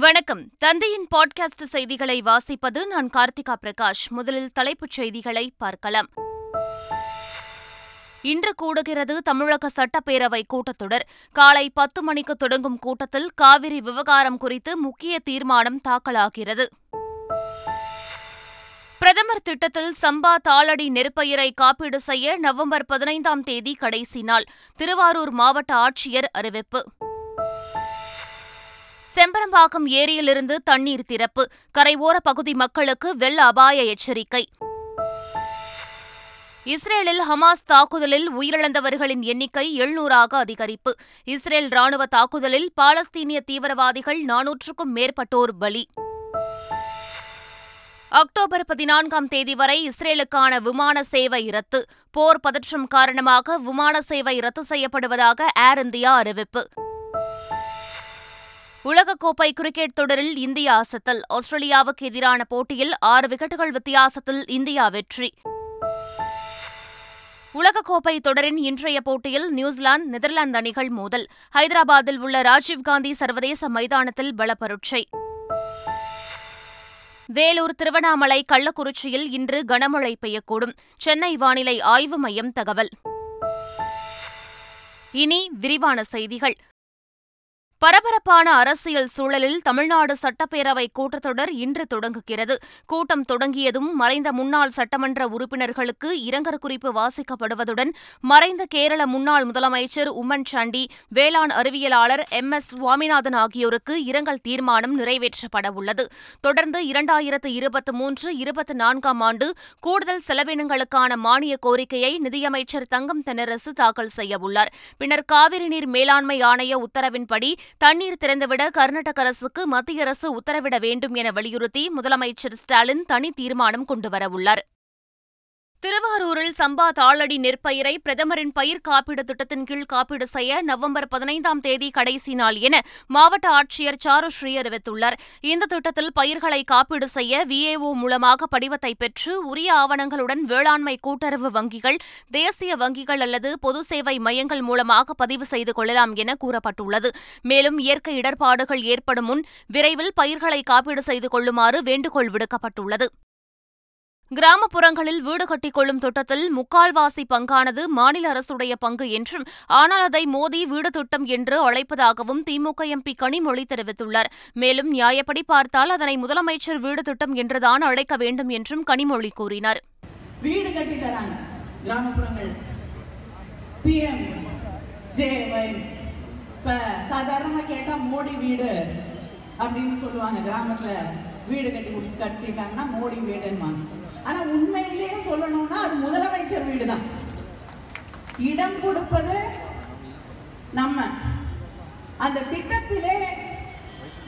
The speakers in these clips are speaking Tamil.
வணக்கம். தந்தையின் பாட்காஸ்ட் செய்திகளை வாசிப்பது நான் கார்த்திகா பிரகாஷ். முதலில் தலைப்புச் செய்திகளை பார்க்கலாம். இன்று கூடுகிறது தமிழக சட்டப்பேரவை கூட்டத்தொடர். காலை பத்து மணிக்கு தொடங்கும் கூட்டத்தில் காவிரி விவகாரம் குறித்து முக்கிய தீர்மானம் தாக்கலாகிறது. பிரதமர் திட்டத்தில் சம்பா தாளடி நெற்பயிரை காப்பீடு செய்ய நவம்பர் பதினைந்தாம் தேதி கடைசி நாள். திருவாரூர் மாவட்ட ஆட்சியர் அறிவிப்பு. செம்பரம்பாக்கம் ஏரியிலிருந்து தண்ணீர் திறப்பு. கரையோர பகுதி மக்களுக்கு வெள்ள அபாய எச்சரிக்கை. இஸ்ரேலில் ஹமாஸ் தாக்குதலில் உயிரிழந்தவர்களின் எண்ணிக்கை எழுநூறாக அதிகரிப்பு. இஸ்ரேல் ராணுவ தாக்குதலில் பாலஸ்தீனிய தீவிரவாதிகள் நானூற்றுக்கும் மேற்பட்டோர் பலி. அக்டோபர் பதினான்காம் தேதி வரை இஸ்ரேலுக்கான விமான சேவை ரத்து. போர் பதற்றம் காரணமாக விமான சேவை ரத்து செய்யப்படுவதாக ஏர் இந்தியா அறிவிப்பு. உலகக்கோப்பை கிரிக்கெட் தொடரில் இந்தியா அசத்தல் ஆஸ்திரேலியாவுக்கு எதிரான போட்டியில் ஆறு விக்கெட்டுகள் வித்தியாசத்தில் இந்தியா வெற்றி. உலகக்கோப்பை தொடரின் இன்றைய போட்டியில் நியூசிலாந்து நெதர்லாந்து அணிகள் மோதல். ஹைதராபாத்தில் உள்ள ராஜீவ்காந்தி சர்வதேச மைதானத்தில் பலப்பரட்சை. வேலூர் திருவண்ணாமலை கள்ளக்குறிச்சியில் இன்று கனமழை பெய்யக்கூடும். சென்னை வானிலை ஆய்வு மையம் தகவல். இனி விரிவான செய்திகள். பரபரப்பான அரசியல் சூழலில் தமிழ்நாடு சட்டப்பேரவை கூட்டத்தொடர் இன்று தொடங்குகிறது. கூட்டம் தொடங்கியதும் மறைந்த முன்னாள் சட்டமன்ற உறுப்பினர்களுக்கு இரங்கல் குறிப்பு வாசிக்கப்படுவதுடன் மறைந்த கேரள முன்னாள் முதலமைச்சர் உம்மன் சாண்டி வேளாண் அறிவியலாளர் எம். எஸ். சுவாமிநாதன் ஆகியோருக்கு இரங்கல் தீர்மானம் நிறைவேற்றப்பட உள்ளது. தொடர்ந்து இரண்டாயிரத்து இருபத்தி மூன்று இருபத்தி நான்காம் ஆண்டு கூடுதல் செலவினங்களுக்கான மானிய கோரிக்கையை நிதியமைச்சர் தங்கம் தென்னரசு தாக்கல் செய்யவுள்ளார் பின்னர் காவிரி நீர் மேலாண்மை ஆணைய உத்தரவின்படி தண்ணீர் திறந்துவிட கர்நாடக அரசுக்கு மத்திய அரசு உத்தரவிட வேண்டும் என வலியுறுத்தி முதலமைச்சர் ஸ்டாலின் தனி தீர்மானம் கொண்டுவரவுள்ளார் திருவாரூரில் சம்பா தாளடி நெற்பயிரை பிரதமரின் பயிர் காப்பீடு திட்டத்தின் கீழ் காப்பீடு செய்ய நவம்பர் பதினைந்தாம் தேதி கடைசி நாள் என மாவட்ட ஆட்சியர் சாருஸ்ரீ அறிவித்துள்ளார். இந்த திட்டத்தில் பயிர்களை காப்பீடு செய்ய விஏஓ மூலமாக படிவத்தை பெற்று உரிய ஆவணங்களுடன் வேளாண்மை கூட்டுறவு வங்கிகள் தேசிய வங்கிகள் அல்லது பொது சேவை மையங்கள் மூலமாக பதிவு செய்து கொள்ளலாம் என கூறப்பட்டுள்ளது. மேலும் இயற்கை இடர்பாடுகள் ஏற்படும் முன் விரைவில் பயிர்களை காப்பீடு செய்து கொள்ளுமாறு வேண்டுகோள் விடுக்கப்பட்டுள்ளது. கிராமப்புறங்களில் வீடு கட்டிக் கொள்ளும் திட்டத்தில் முக்கால்வாசி பங்கானது மாநில அரசுடைய பங்கு என்றும் ஆனால் அதை மோடி வீடு திட்டம் என்று அழைப்பதாகவும் திமுக எம்பி கனிமொழி தெரிவித்துள்ளார். மேலும் நியாயப்படி பார்த்தால் அதனை முதலமைச்சர் வீடு திட்டம் என்றுதான் அழைக்க வேண்டும் என்றும் கனிமொழி கூறினார். வீடு கட்டி தராங்க கிராமப்புறங்கள். பிஎம் ஜேஒய் சாதாரணமா கேட்டா மோடி வீடு அப்படின்னு சொல்லுவாங்க. கிராமத்துல வீடு கட்டி கட்டிட்டாங்கன்னா மோடி வீடுன்னு ஆனா உண்மையிலேயே சொல்லணும்னா அது முதலமைச்சர் வீடு தான் இடம் கொடுப்பது நம்ம. அந்த திட்டத்திலே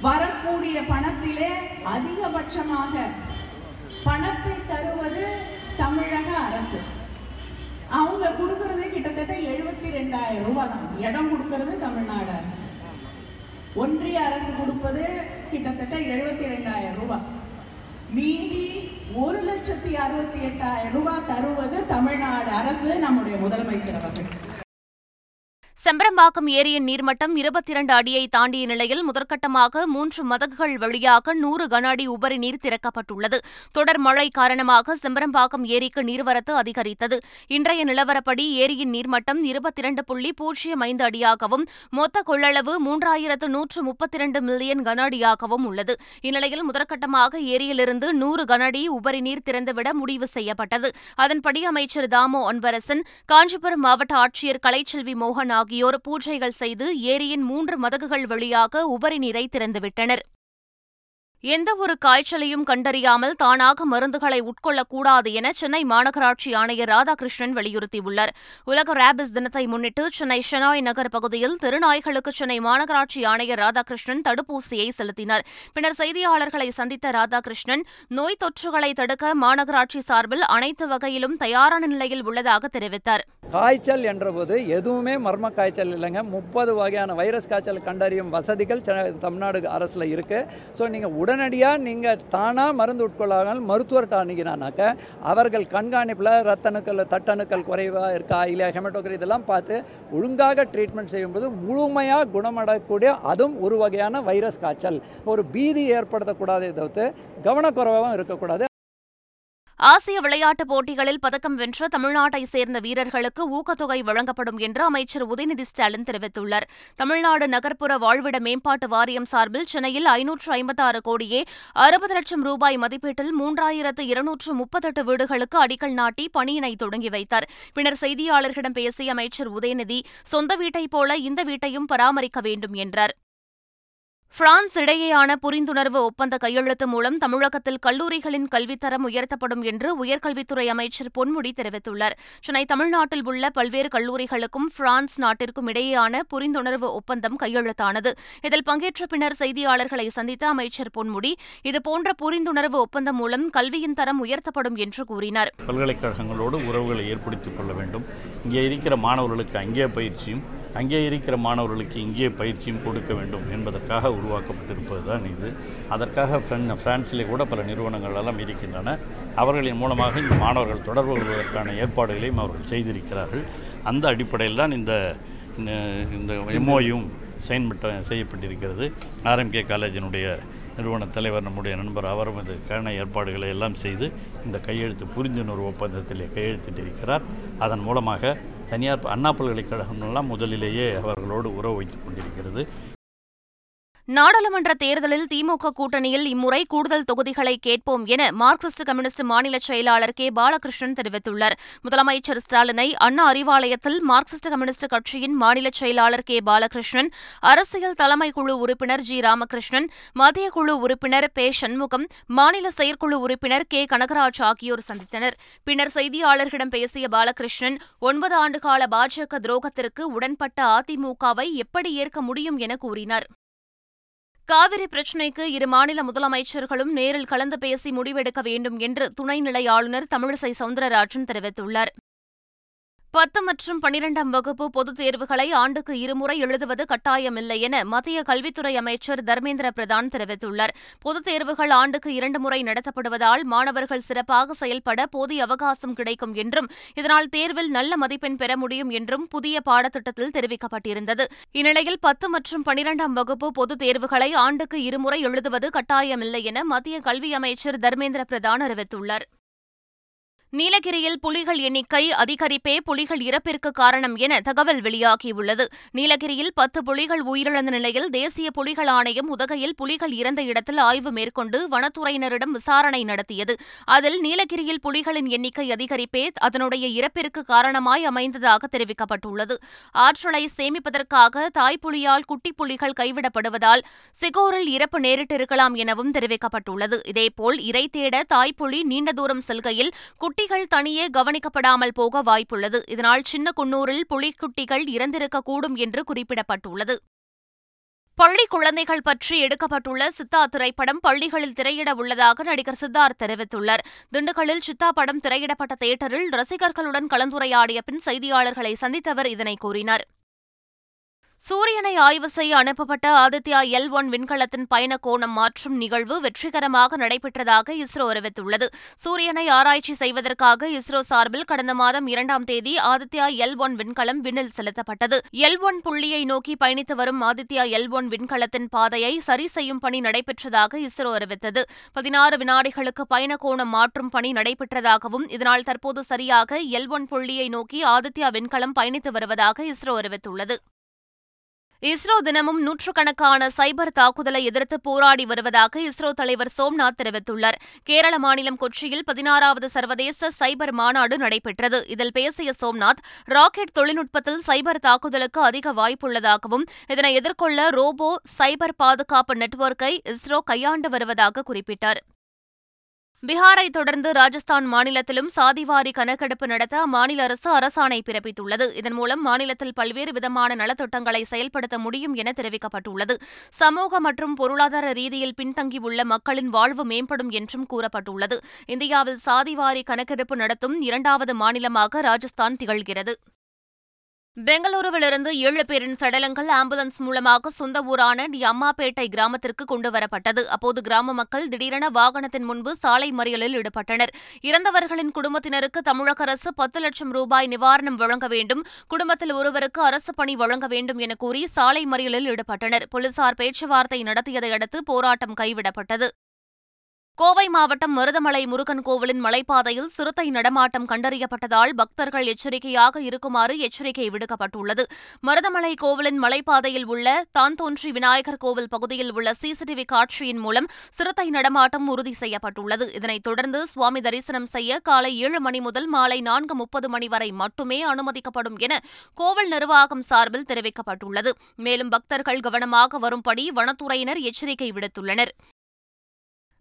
வரக்கூடிய பணத்திலே அதிகபட்சமாக பணத்தை தருவது தமிழக அரசு. அவங்க கொடுக்கறது கிட்டத்தட்ட எழுபத்தி ரெண்டாயிரம் ரூபாய் தான் இடம் கொடுக்கறது தமிழ்நாடு அரசு. ஒன்றிய அரசு கொடுப்பது கிட்டத்தட்ட எழுபத்தி ரெண்டாயிரம் ரூபாய். மீதி ஒரு லட்சத்தி அறுபத்தி எட்டாயிரம் ரூபாய் தருவது தமிழ்நாடு அரசு நம்முடைய முதலமைச்சர் அவர்கள். செம்பரம்பாக்கம் ஏரியின் நீர்மட்டம் இருபத்தி இரண்டு அடியை தாண்டிய நிலையில் முதற்கட்டமாக மூன்று மதகுகள் வழியாக நூறு கன அடி உபரி நீர் திறக்கப்பட்டுள்ளது. தொடர் மழை காரணமாக செம்பரம்பாக்கம் ஏரிக்கு நீர்வரத்து அதிகரித்தது. இன்றைய நிலவரப்படி ஏரியின் நீர்மட்டம் இருபத்தி இரண்டு புள்ளி பூஜ்ஜியம் ஐந்து அடியாகவும் மொத்த கொள்ளளவு மூன்றாயிரத்து நூற்று முப்பத்தி இரண்டு மில்லியன் கன அடியாகவும் உள்ளது. இந்நிலையில் முதற்கட்டமாக ஏரியிலிருந்து நூறு கன அடி உபரி நீர் திறந்துவிட முடிவு செய்யப்பட்டது. அதன்படி அமைச்சர் தாமோ அன்பரசன் காஞ்சிபுரம் மாவட்ட ஆட்சியர் கலைச்செல்வி மோகன் ஆகியோர் பூஜைகள் செய்து ஏரியின் மூன்று மதகுகள் வழியாக உபரி நீரை திறந்துவிட்டனர். எந்தவொரு காய்ச்சலையும் கண்டறியாமல் தானாக மருந்துகளை உட்கொள்ளக்கூடாது என சென்னை மாநகராட்சி ஆணையர் ராதாகிருஷ்ணன் வலியுறுத்தியுள்ளார். உலக ரேபிஸ் தினத்தை முன்னிட்டு சென்னை ஷெனாய் நகர் பகுதியில் திருநாய்களுக்கு சென்னை மாநகராட்சி ஆணையர் ராதாகிருஷ்ணன் தடுப்பூசியை செலுத்தினார். பின்னர் செய்தியாளர்களை சந்தித்த ராதாகிருஷ்ணன் நோய் தொற்றுகளை தடுக்க மாநகராட்சி சார்பில் அனைத்து வகையிலும் தயாரான நிலையில் உள்ளதாக தெரிவித்தார். காய்ச்சல் என்றபோது எதுவுமே மர்ம காய்ச்சல் இல்லைங்க. முப்பது வகையான வைரஸ் காய்ச்சல் கண்டறியும் வசதிகள் தமிழ்நாடு அரசில் இருக்குது ஸோ நீங்கள் உடனே உடனடியாக நீங்கள் தானாக மருந்து உட்கொள்ளாமல் மருத்துவர்கிட்ட அணுகினானாக்க அவர்கள் கண்காணிப்பில் ரத்தணுக்கள் தட்டணுக்கள் குறைவாக இருக்கா இல்லை ஹெமட்டோகிரி இதெல்லாம் பார்த்து ஒழுங்காக ட்ரீட்மெண்ட் செய்யும்போது முழுமையாக குணமடையக்கூடிய அதுவும் ஒரு வகையான வைரஸ் காய்ச்சல். ஒரு பீதி ஏற்படுத்தக்கூடாதே தவிர்த்து கவனக்குறைவாகவும் இருக்கக்கூடாது. ஆசிய விளையாட்டுப் போட்டிகளில் பதக்கம் வென்ற தமிழ்நாட்டைச் சேர்ந்த வீரர்களுக்கு ஊக்கத்தொகை வழங்கப்படும் என்று அமைச்சர் உதயநிதி ஸ்டாலின் தெரிவித்துள்ளார். தமிழ்நாடு நகர்ப்புற வாழ்விட மேம்பாட்டு வாரியம் சார்பில் சென்னையில் ஐநூற்று ஐம்பத்தாறு கோடியே அறுபது லட்சம் ரூபாய் மதிப்பீட்டில் மூன்றாயிரத்து இருநூற்று முப்பத்தெட்டு வீடுகளுக்கு அடிக்கல் நாட்டி பணியினை தொடங்கி வைத்தார். பின்னர் செய்தியாளர்களிடம் பேசிய அமைச்சர் உதயநிதி சொந்த வீட்டைப் போல இந்த வீட்டையும் பராமரிக்க வேண்டும் என்றார். பிரான்ஸ் இடையேயான புரிந்துணர்வு ஒப்பந்த கையெழுத்து மூலம் தமிழகத்தில் கல்லூரிகளின் கல்வித்தரம் உயர்த்தப்படும் என்று உயர்கல்வித்துறை அமைச்சர் பொன்முடி தெரிவித்துள்ளார். சென்னை தமிழ்நாட்டில் உள்ள பல்வேறு கல்லூரிகளுக்கும் பிரான்ஸ் நாட்டிற்கும் இடையேயான புரிந்துணர்வு ஒப்பந்தம் கையெழுத்தானது. இதில் பங்கேற்ற பின்னர் செய்தியாளர்களை சந்தித்த அமைச்சர் பொன்முடி இதுபோன்ற புரிந்துணர்வு ஒப்பந்தம் மூலம் கல்வியின் தரம் உயர்த்தப்படும் என்று கூறினார். பல்கலைக்கழகங்களோடு உறவுகளை ஏற்படுத்திக் கொள்ள வேண்டும். இங்கே இருக்கிற மாணவர்களுக்கு அங்கே பயிற்சியும் அங்கே இருக்கிற மாணவர்களுக்கு இங்கே பயிற்சியும் கொடுக்க வேண்டும் என்பதற்காக உருவாக்கப்பட்டிருப்பது தான் இது. அதற்காக பிரான்சிலே கூட பல நிறுவனங்கள் எல்லாம் இருக்கின்றன. அவர்களின் மூலமாக இந்த மாணவர்கள் தொடர்பு கொள்வதற்கான ஏற்பாடுகளையும் அவர்கள் செய்திருக்கிறார்கள். அந்த அடிப்படையில் தான் இந்த இந்த எம்ஓயும் சைன் செய்யப்பட்டிருக்கிறது. ஆர்எம்கே காலேஜினுடைய நிறுவன தலைவர் நம்முடைய நண்பர் அவரும் இதுக்கான ஏற்பாடுகளை எல்லாம் செய்து இந்த கையெழுத்து புரிந்துணர்வு ஒப்பந்தத்தில் கையெழுத்திட்டிருக்கிறார். அதன் மூலமாக தனியார் அண்ணா பல்கலைக்கழகம்லாம் முதலிலேயே அவர்களோடு உறவு வைத்துக் கொண்டிருக்கிறது. நாடாளுமன்ற தேர்தலில் திமுக கூட்டணியில் இம்முறை கூடுதல் தொகுதிகளை கேட்போம் என மார்க்சிஸ்ட் கம்யூனிஸ்ட் மாநில செயலாளர் கே. பாலகிருஷ்ணன் தெரிவித்துள்ளார். முதலமைச்சர் ஸ்டாலினை அண்ணா அறிவாலயத்தில் மார்க்சிஸ்ட் கம்யூனிஸ்ட் கட்சியின் மாநில செயலாளர் கே. பாலகிருஷ்ணன் அரசியல் தலைமை குழு உறுப்பினர் ஜி. ராமகிருஷ்ணன் மத்திய குழு உறுப்பினர் பே. சண்முகம் மாநில செயற்குழு உறுப்பினர் கே. கனகராஜ் ஆகியோர் சந்தித்தனர். பின்னர் செய்தியாளர்களிடம் பேசிய பாலகிருஷ்ணன் ஒன்பது ஆண்டுகால பாஜக துரோகத்திற்கு உடன்பட்ட அதிமுகவை எப்படி ஏற்க முடியும் என கூறினார். காவிரி பிரச்சினைக்கு இரு மாநில முதலமைச்சர்களும் நேரில் கலந்து பேசி முடிவெடுக்க வேண்டும் என்று துணைநிலை ஆளுநர் தமிழிசை சவுந்தரராஜன் தெரிவித்துள்ளார். பத்து மற்றும் பனிரெண்டாம் வகுப்பு பொதுத் தேர்வுகளை ஆண்டுக்கு இருமுறை எழுதுவது கட்டாயமில்லை என மத்திய கல்வித்துறை அமைச்சர் தர்மேந்திர பிரதான் தெரிவித்துள்ளார். பொதுத் தேர்வுகள் ஆண்டுக்கு இரண்டு முறை நடத்தப்படுவதால் மாணவர்கள் சிறப்பாக செயல்பட போதிய அவகாசம் கிடைக்கும் என்றும் இதனால் தேர்வில் நல்ல மதிப்பெண் பெற முடியும் என்றும் புதிய பாடத்திட்டத்தில் தெரிவிக்கப்பட்டிருந்தது. இந்நிலையில் பத்து மற்றும் பனிரெண்டாம் வகுப்பு பொதுத் தேர்வுகளை ஆண்டுக்கு இருமுறை எழுதுவது கட்டாயமில்லை என மத்திய கல்வி அமைச்சர் தர்மேந்திர பிரதான் அறிவித்துள்ளார். நீலகிரியில் புலிகள் எண்ணிக்கை அதிகரிப்பே புலிகள் இறப்பிற்கு காரணம் என தகவல் வெளியாகியுள்ளது. நீலகிரியில் பத்து புலிகள் உயிரிழந்த நிலையில் தேசிய புலிகள் ஆணையம் உதகையில் புலிகள் இறந்த இடத்தில் ஆய்வு மேற்கொண்டு வனத்துறையினரிடம் விசாரணை நடத்தியது. அதில் நீலகிரியில் புலிகளின் எண்ணிக்கை அதிகரிப்பே அதனுடைய இறப்பிற்கு காரணமாய் அமைந்ததாக தெரிவிக்கப்பட்டுள்ளது. ஆற்றலை சேமிப்பதற்காக தாய்ப்புலியால் குட்டி புலிகள் கைவிடப்படுவதால் சிகோரில் இறப்பு நேரிட்டிருக்கலாம் எனவும் தெரிவிக்கப்பட்டுள்ளது. இதேபோல் இறை தேட தாய்ப்புலி நீண்ட தூரம் செல்கையில் குட்டி குட்டிகள் தனியே கவனிக்கப்படாமல் போக வாய்ப்புள்ளது. இதனால் சின்ன குன்னூரில் புலிக்குட்டிகள் இறந்திருக்கக்கூடும் என்று குறிப்பிடப்பட்டுள்ளது. பள்ளி குழந்தைகள் பற்றி எடுக்கப்பட்டுள்ள சித்தா திரைப்படம் பள்ளிகளில் திரையிட உள்ளதாக நடிகர் சித்தார்த் தெரிவித்துள்ளார். திண்டுக்கல்லில் சித்தா படம் திரையிடப்பட்ட தியேட்டரில் ரசிகர்களுடன் கலந்துரையாடிய பின் செய்தியாளர்களை சந்தித்தவர் இதனை கூறினார். சூரியனை ஆய்வு செய்ய அனுப்பப்பட்ட ஆதித்யா எல் ஒன் விண்கலத்தின் பயண கோணம் மாற்றும் நிகழ்வு வெற்றிகரமாக நடைபெற்றதாக இஸ்ரோ அறிவித்துள்ளது. சூரியனை ஆராய்ச்சி செய்வதற்காக இஸ்ரோ சார்பில் கடந்த மாதம் இரண்டாம் தேதி ஆதித்யா எல் ஒன் விண்கலம் விண்ணில் செலுத்தப்பட்டது. எல் ஒன் புள்ளியை நோக்கி பயணித்து வரும் ஆதித்யா எல் ஒன் விண்கலத்தின் பாதையை சரி செய்யும் பணி நடைபெற்றதாக இஸ்ரோ அறிவித்தது. பதினாறு வினாடிகளுக்கு பயண கோணம் மாற்றும் பணி நடைபெற்றதாகவும் இதனால் தற்போது சரியாக எல் ஒன் புள்ளியை நோக்கி ஆதித்யா விண்கலம் பயணித்து வருவதாக இஸ்ரோ அறிவித்துள்ளது. இஸ்ரோ தினமும் நூற்றுக்கணக்கான சைபர் தாக்குதலை எதிர்த்து போராடி வருவதாக இஸ்ரோ தலைவர் சோம்நாத் தெரிவித்துள்ளார். கேரள மாநிலம் கொச்சியில் பதினாறாவது சர்வதேச சைபர் மாநாடு நடைபெற்றது. இதில் பேசிய சோம்நாத் ராக்கெட் தொழில்நுட்பத்தில் சைபர் தாக்குதலுக்கு அதிக வாய்ப்புள்ளதாகவும் இதனை எதிர்கொள்ள ரோபோ சைபர் பாதுகாப்பு நெட்வொர்க்கை இஸ்ரோ கையாண்டு வருவதாக குறிப்பிட்டார். பீகாரை தொடர்ந்து ராஜஸ்தான் மாநிலத்திலும் சாதிவாரி கணக்கெடுப்பு நடத்த அம்மாநில அரசு அரசாணை பிறப்பித்துள்ளது. இதன் மூலம் மாநிலத்தில் பல்வேறு விதமான நலத்திட்டங்களை செயல்படுத்த முடியும் என தெரிவிக்கப்பட்டுள்ளது. சமூக மற்றும் பொருளாதார ரீதியில் பின்தங்கியுள்ள மக்களின் வாழ்வு மேம்படும் என்றும் கூறப்பட்டுள்ளது. இந்தியாவில் சாதிவாரி கணக்கெடுப்பு நடத்தும் இரண்டாவது மாநிலமாக ராஜஸ்தான் திகழ்கிறது. பெங்களூருவிலிருந்து ஏழு பேரின் சடலங்கள் ஆம்புலன்ஸ் மூலமாக சொந்த ஊரான டி அம்மாப்பேட்டை கிராமத்திற்கு கொண்டுவரப்பட்டது. அப்போது கிராம மக்கள் திடீரென வாகனத்தின் முன்பு சாலை மறியலில் ஈடுபட்டனர். இறந்தவர்களின் குடும்பத்தினருக்கு தமிழக அரசு பத்து லட்சம் ரூபாய் நிவாரணம் வழங்க வேண்டும். குடும்பத்தில் ஒருவருக்கு அரசு பணி வழங்க வேண்டும் என கூறி சாலை மறியலில் ஈடுபட்டனர். போலீசார் பேச்சுவார்த்தை நடத்தியதை அடுத்து போராட்டம் கைவிடப்பட்டது. கோவை மாவட்டம் மருதமலை முருகன் கோவிலின் மலைப்பாதையில் சிறுத்தை நடமாட்டம் கண்டறியப்பட்டதால் பக்தர்கள் எச்சரிக்கையாக இருக்குமாறு எச்சரிக்கை விடுக்கப்பட்டுள்ளது. மருதமலை கோவிலின் மலைப்பாதையில் உள்ள தான்தோன்றி விநாயகர் கோவில் பகுதியில் உள்ள சிசிடிவி காட்சியின் மூலம் சிறுத்தை நடமாட்டம் உறுதி செய்யப்பட்டுள்ளது. இதனைத் தொடர்ந்து சுவாமி தரிசனம் செய்ய காலை ஏழு மணி முதல் மாலை நான்கு முப்பது மணி வரை மட்டுமே அனுமதிக்கப்படும் என கோவில் நிர்வாகம் சார்பில் தெரிவிக்கப்பட்டுள்ளது. மேலும் பக்தர்கள் கவனமாக வரும்படி வனத்துறையினர் எச்சரிக்கை விடுத்துள்ளனர்.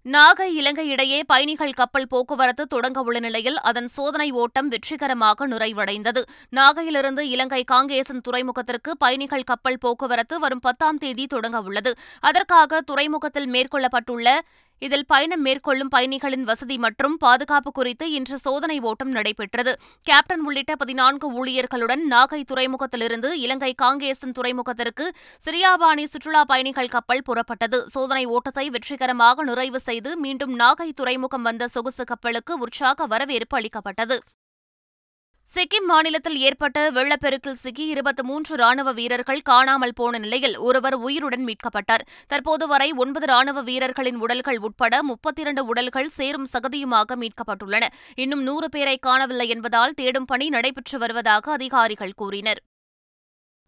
நாகை இலங்கை இடையே பயணிகள் கப்பல் போக்குவரத்து தொடங்க உள்ள நிலையில் அதன் சோதனை ஓட்டம் வெற்றிகரமாக நிறைவடைந்தது. நாகையிலிருந்து இலங்கை காங்கேசன் துறைமுகத்திற்கு பயணிகள் கப்பல் போக்குவரத்து வரும் பத்தாம் தேதி தொடங்க உள்ளது. அதற்காக துறைமுகத்தில் மேற்கொள்ளப்பட்டுள்ள இதில் பயணம் மேற்கொள்ளும் பயணிகளின் வசதி மற்றும் பாதுகாப்பு குறித்து இன்று சோதனை ஓட்டம் நடைபெற்றது. கேப்டன் உள்ளிட்ட பதினான்கு ஊழியர்களுடன் நாகை துறைமுகத்திலிருந்து இலங்கை காங்கேசன் துறைமுகத்திற்கு சிரியாபாணி சுற்றுலா பயணிகள் கப்பல் புறப்பட்டது. சோதனை ஓட்டத்தை வெற்றிகரமாக நிறைவு செய்து மீண்டும் நாகை துறைமுகம் வந்த சொகுசு கப்பலுக்கு உற்சாக வரவேற்பு அளிக்கப்பட்டது. சிக்கிம் மாநிலத்தில் ஏற்பட்ட வெள்ளப்பெருக்கில் சிக்கி இருபத்தி மூன்று ராணுவ வீரர்கள் காணாமல் போன நிலையில் ஒருவர் உயிருடன் மீட்கப்பட்டார். தற்போது வரை ஒன்பது ராணுவ வீரர்களின் உடல்கள் உட்பட முப்பத்தி இரண்டு உடல்கள் சேரும் சகதியுமாக மீட்கப்பட்டுள்ளன. இன்னும் நூறு பேரை காணவில்லை என்பதால் தேடும் பணி நடைபெற்று வருவதாக அதிகாரிகள் கூறினர்.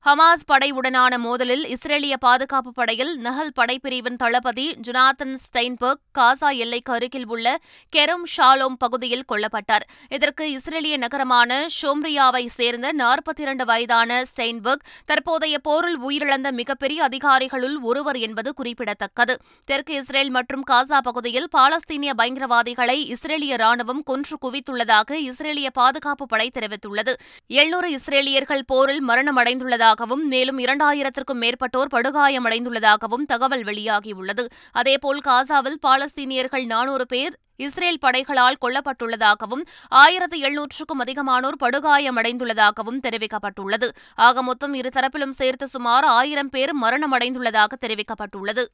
ஹமாஸ் படையுடனான மோதலில் இஸ்ரேலிய பாதுகாப்பு படையில் நஹல் படைப்பிரிவின் தளபதி ஜுனாதன் ஸ்டெயின்பர்க் காசா எல்லைக்கு அருகில் உள்ள கெரும் ஷாலோம் பகுதியில் கொல்லப்பட்டார். இதற்கு இஸ்ரேலிய நகரமான ஷோம்ரியாவை சேர்ந்த நாற்பத்தி இரண்டு வயதான ஸ்டெயின்பர்க் தற்போதைய போரில் உயிரிழந்த மிகப்பெரிய அதிகாரிகளுள் ஒருவர் என்பது குறிப்பிடத்தக்கது. தெற்கு இஸ்ரேல் மற்றும் காசா பகுதியில் பாலஸ்தீனிய பயங்கரவாதிகளை இஸ்ரேலிய ராணுவம் கொன்று குவித்துள்ளதாக இஸ்ரேலிய பாதுகாப்பு படை தெரிவித்துள்ளது. எழுநூறு இஸ்ரேலியர்கள் போரில் மரணமடைந்துள்ளதாக உள்ளதாகவும் மேலும் இரண்டாயிரத்திற்கும் மேற்பட்டோர் படுகாயமடைந்துள்ளதாகவும் தகவல் வெளியாகியுள்ளது. அதேபோல் காசாவில் பாலஸ்தீனியர்கள் நானூறு பேர் இஸ்ரேல் படைகளால் கொல்லப்பட்டுள்ளதாகவும் ஆயிரத்து எழுநூற்றுக்கும் அதிகமானோர் படுகாயமடைந்துள்ளதாகவும் தெரிவிக்கப்பட்டுள்ளது. ஆக மொத்தம் இருதரப்பிலும் சேர்த்து சுமார் ஆயிரம் பேர் மரணமடைந்துள்ளதாக தெரிவிக்கப்பட்டுள்ளது.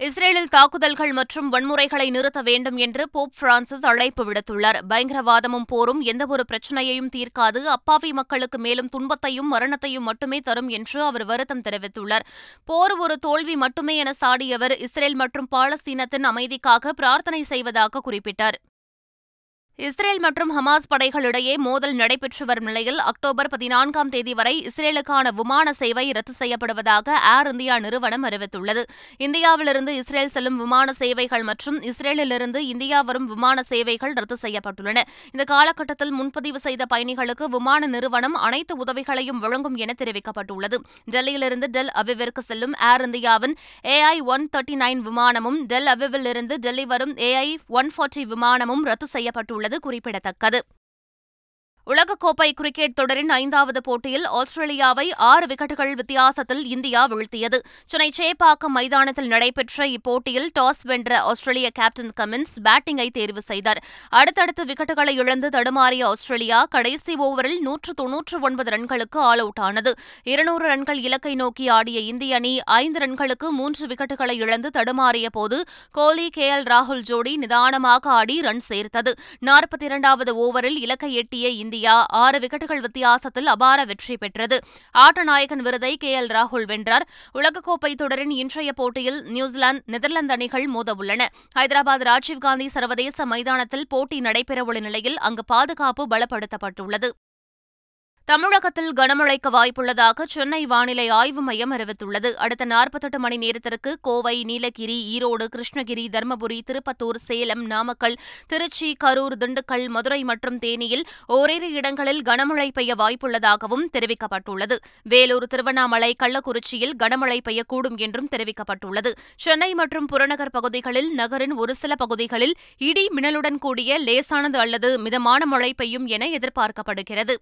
இஸ்ரேலில் தாக்குதல்கள் மற்றும் வன்முறைகளை நிறுத்த வேண்டும் என்று போப் பிரான்சிஸ் அழைப்பு விடுத்துள்ளார். பயங்கரவாதமும் போரும் எந்தவொரு பிரச்சனையையும் தீர்க்காது. அப்பாவி மக்களுக்கு மேலும் துன்பத்தையும் மரணத்தையும் மட்டுமே தரும் என்று அவர் வருத்தம் தெரிவித்துள்ளார். போர் ஒரு தோல்வி மட்டுமே என சாடியவர் இஸ்ரேல் மற்றும் பாலஸ்தீனத்தின் அமைதிக்காக பிரார்த்தனை செய்வதாக குறிப்பிட்டார். இஸ்ரேல் மற்றும் ஹமாஸ் படைகளிடையே மோதல் நடைபெற்று வரும் நிலையில் அக்டோபர் பதினான்காம் தேதி வரை இஸ்ரேலுக்கான விமான சேவை ரத்து செய்யப்படுவதாக ஏர் இந்தியா நிறுவனம் அறிவித்துள்ளது. இந்தியாவிலிருந்து இஸ்ரேல் செல்லும் விமான சேவைகள் மற்றும் இஸ்ரேலிலிருந்து இந்தியா வரும் விமான சேவைகள் ரத்து செய்யப்பட்டுள்ளன. இந்த காலகட்டத்தில் முன்பதிவு செய்த பயணிகளுக்கு விமான நிறுவனம் அனைத்து உதவிகளையும் வழங்கும் என தெரிவிக்கப்பட்டுள்ளது. டெல்லியிலிருந்து டெல் அவிவிற்கு செல்லும் ஏர் இந்தியாவின் ஏஐ ஒன் தேர்ட்டி நைன் விமானமும் டெல் அவிவிலிருந்து டெல்லி வரும் ஏஐ ஒன் ஃபார்ட்டி விமானமும் ரத்து செய்யப்பட்டுள்ளது உள்ளது குறிப்பிடத்தக்கது. உலகக்கோப்பை கிரிக்கெட் தொடரின் ஐந்தாவது போட்டியில் ஆஸ்திரேலியாவை ஆறு விக்கெட்டுகள் வித்தியாசத்தில் இந்தியா வீழ்த்தியது. சென்னை சேப்பாக்கம் மைதானத்தில் நடைபெற்ற இப்போட்டியில் டாஸ் வென்ற ஆஸ்திரேலிய கேப்டன் கமின்ஸ் பேட்டிங்கை தேர்வு செய்தார். அடுத்தடுத்து விக்கெட்டுகளை இழந்து தடுமாறிய ஆஸ்திரேலியா கடைசி ஓவரில் நூற்று தொன்னூற்று ஒன்பது ரன்களுக்கு ஆல் அவுட் ஆனது. இருநூறு ரன்கள் இலக்கை நோக்கி ஆடிய இந்திய அணி ஐந்து ரன்களுக்கு மூன்று விக்கெட்டுகளை இழந்து தடுமாறிய போது கோலி கே. எல். ராகுல் ஜோடி நிதானமாக ஆடி ரன் சேர்த்தது. நாற்பத்தி இரண்டாவது ஓவரில் இலக்கை எட்டிய இந்திய இந்தியா ஆறு விக்கெட்டுகள் வித்தியாசத்தில் அபார வெற்றி பெற்றது. ஆட்டநாயகன் விருதை கே. எல். ராகுல் வென்றார். உலகக்கோப்பை தொடரின் இன்றைய போட்டியில் நியூசிலாந்து நெதர்லாந்து அணிகள் மோதவுள்ளன. ஹைதராபாத் ராஜீவ்காந்தி சர்வதேச மைதானத்தில் போட்டி நடைபெறவுள்ள நிலையில் அங்கு பாதுகாப்பு பலப்படுத்தப்பட்டுள்ளது. தமிழகத்தில் கனமழைக்கு வாய்ப்புள்ளதாக சென்னை வானிலை ஆய்வு மையம் அறிவித்துள்ளது. அடுத்த நாற்பத்தெட்டு மணி நேரத்திற்கு கோவை நீலகிரி ஈரோடு கிருஷ்ணகிரி தருமபுரி திருப்பத்தூர் சேலம் நாமக்கல் திருச்சி கரூர் திண்டுக்கல் மதுரை மற்றும் தேனியில் ஓரிரு இடங்களில் கனமழை பெய்ய வாய்ப்புள்ளதாகவும் தெரிவிக்கப்பட்டுள்ளது. வேலூர் திருவண்ணாமலை கள்ளக்குறிச்சியில் கனமழை பெய்யக்கூடும் என்றும் தெரிவிக்கப்பட்டுள்ளது. சென்னை மற்றும் புறநகர் பகுதிகளில் நகரின் ஒரு சில பகுதிகளில் இடி மின்னலுடன் கூடிய லேசானது அல்லது மிதமான மழை பெய்யும் என எதிர்பார்க்கப்படுகிறது.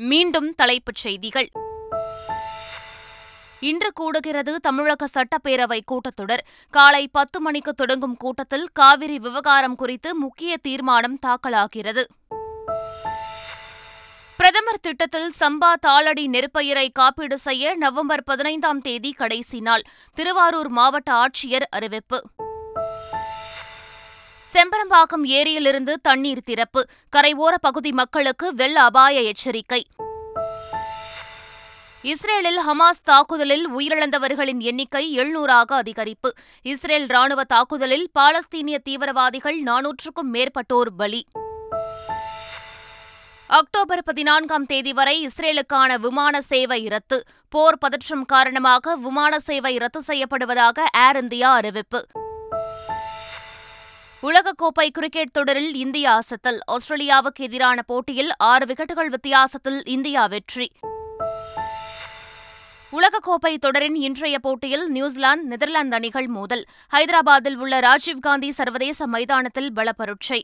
மீண்டும் தலைப்புச் செய்திகள். இன்று கூடுகிறது தமிழக சட்டப்பேரவை கூட்டத்தொடர். காலை பத்து மணிக்கு தொடங்கும் கூட்டத்தில் காவிரி விவகாரம் குறித்து முக்கிய தீர்மானம் தாக்கலாகிறது. பிரதமர் திட்டத்தில் சம்பா தாளடி நெற்பயிரை காப்பீடு செய்ய நவம்பர் பதினைந்தாம் தேதி கடைசி நாள். திருவாரூர் மாவட்ட ஆட்சியர் அறிவிப்பு. செம்பரம்பாக்கம் ஏரியிலிருந்து தண்ணீர் திறப்பு. கரையோர பகுதி மக்களுக்கு வெள்ள அபாய எச்சரிக்கை. இஸ்ரேலில் ஹமாஸ் தாக்குதலில் உயிரிழந்தவர்களின் எண்ணிக்கை எழுநூறாக அதிகரிப்பு. இஸ்ரேல் ராணுவ தாக்குதலில் பாலஸ்தீனிய தீவிரவாதிகள் நானூற்றுக்கும் மேற்பட்டோர் பலி. அக்டோபர் பதினான்காம் தேதி வரை இஸ்ரேலுக்கான விமான சேவை ரத்து. போர் பதற்றம் காரணமாக விமான சேவை ரத்து செய்யப்படுவதாக ஏர் இந்தியா அறிவிப்பு. உலகக்கோப்பை கிரிக்கெட் தொடரில் இந்தியா அசத்தல் ஆஸ்திரேலியாவுக்கு எதிரான போட்டியில் ஆறு விக்கெட்டுகள் வித்தியாசத்தில் இந்தியா வெற்றி. உலகக்கோப்பை தொடரின் இன்றைய போட்டியில் நியூசிலாந்து நெதர்லாந்து அணிகள் மோதல். ஹைதராபாத்தில் உள்ள ராஜீவ்காந்தி சர்வதேச மைதானத்தில் பலப்பரட்சை.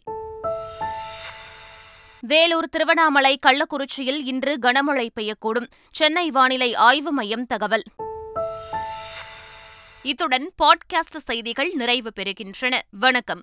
வேலூர் திருவண்ணாமலை கள்ளக்குறிச்சியில் இன்று கனமழை பெய்யக்கூடும். சென்னை வானிலை ஆய்வு மையம் தகவல். இத்துடன் பாட்காஸ்ட் செய்திகள் நிறைவு பெறுகின்றன. வணக்கம்.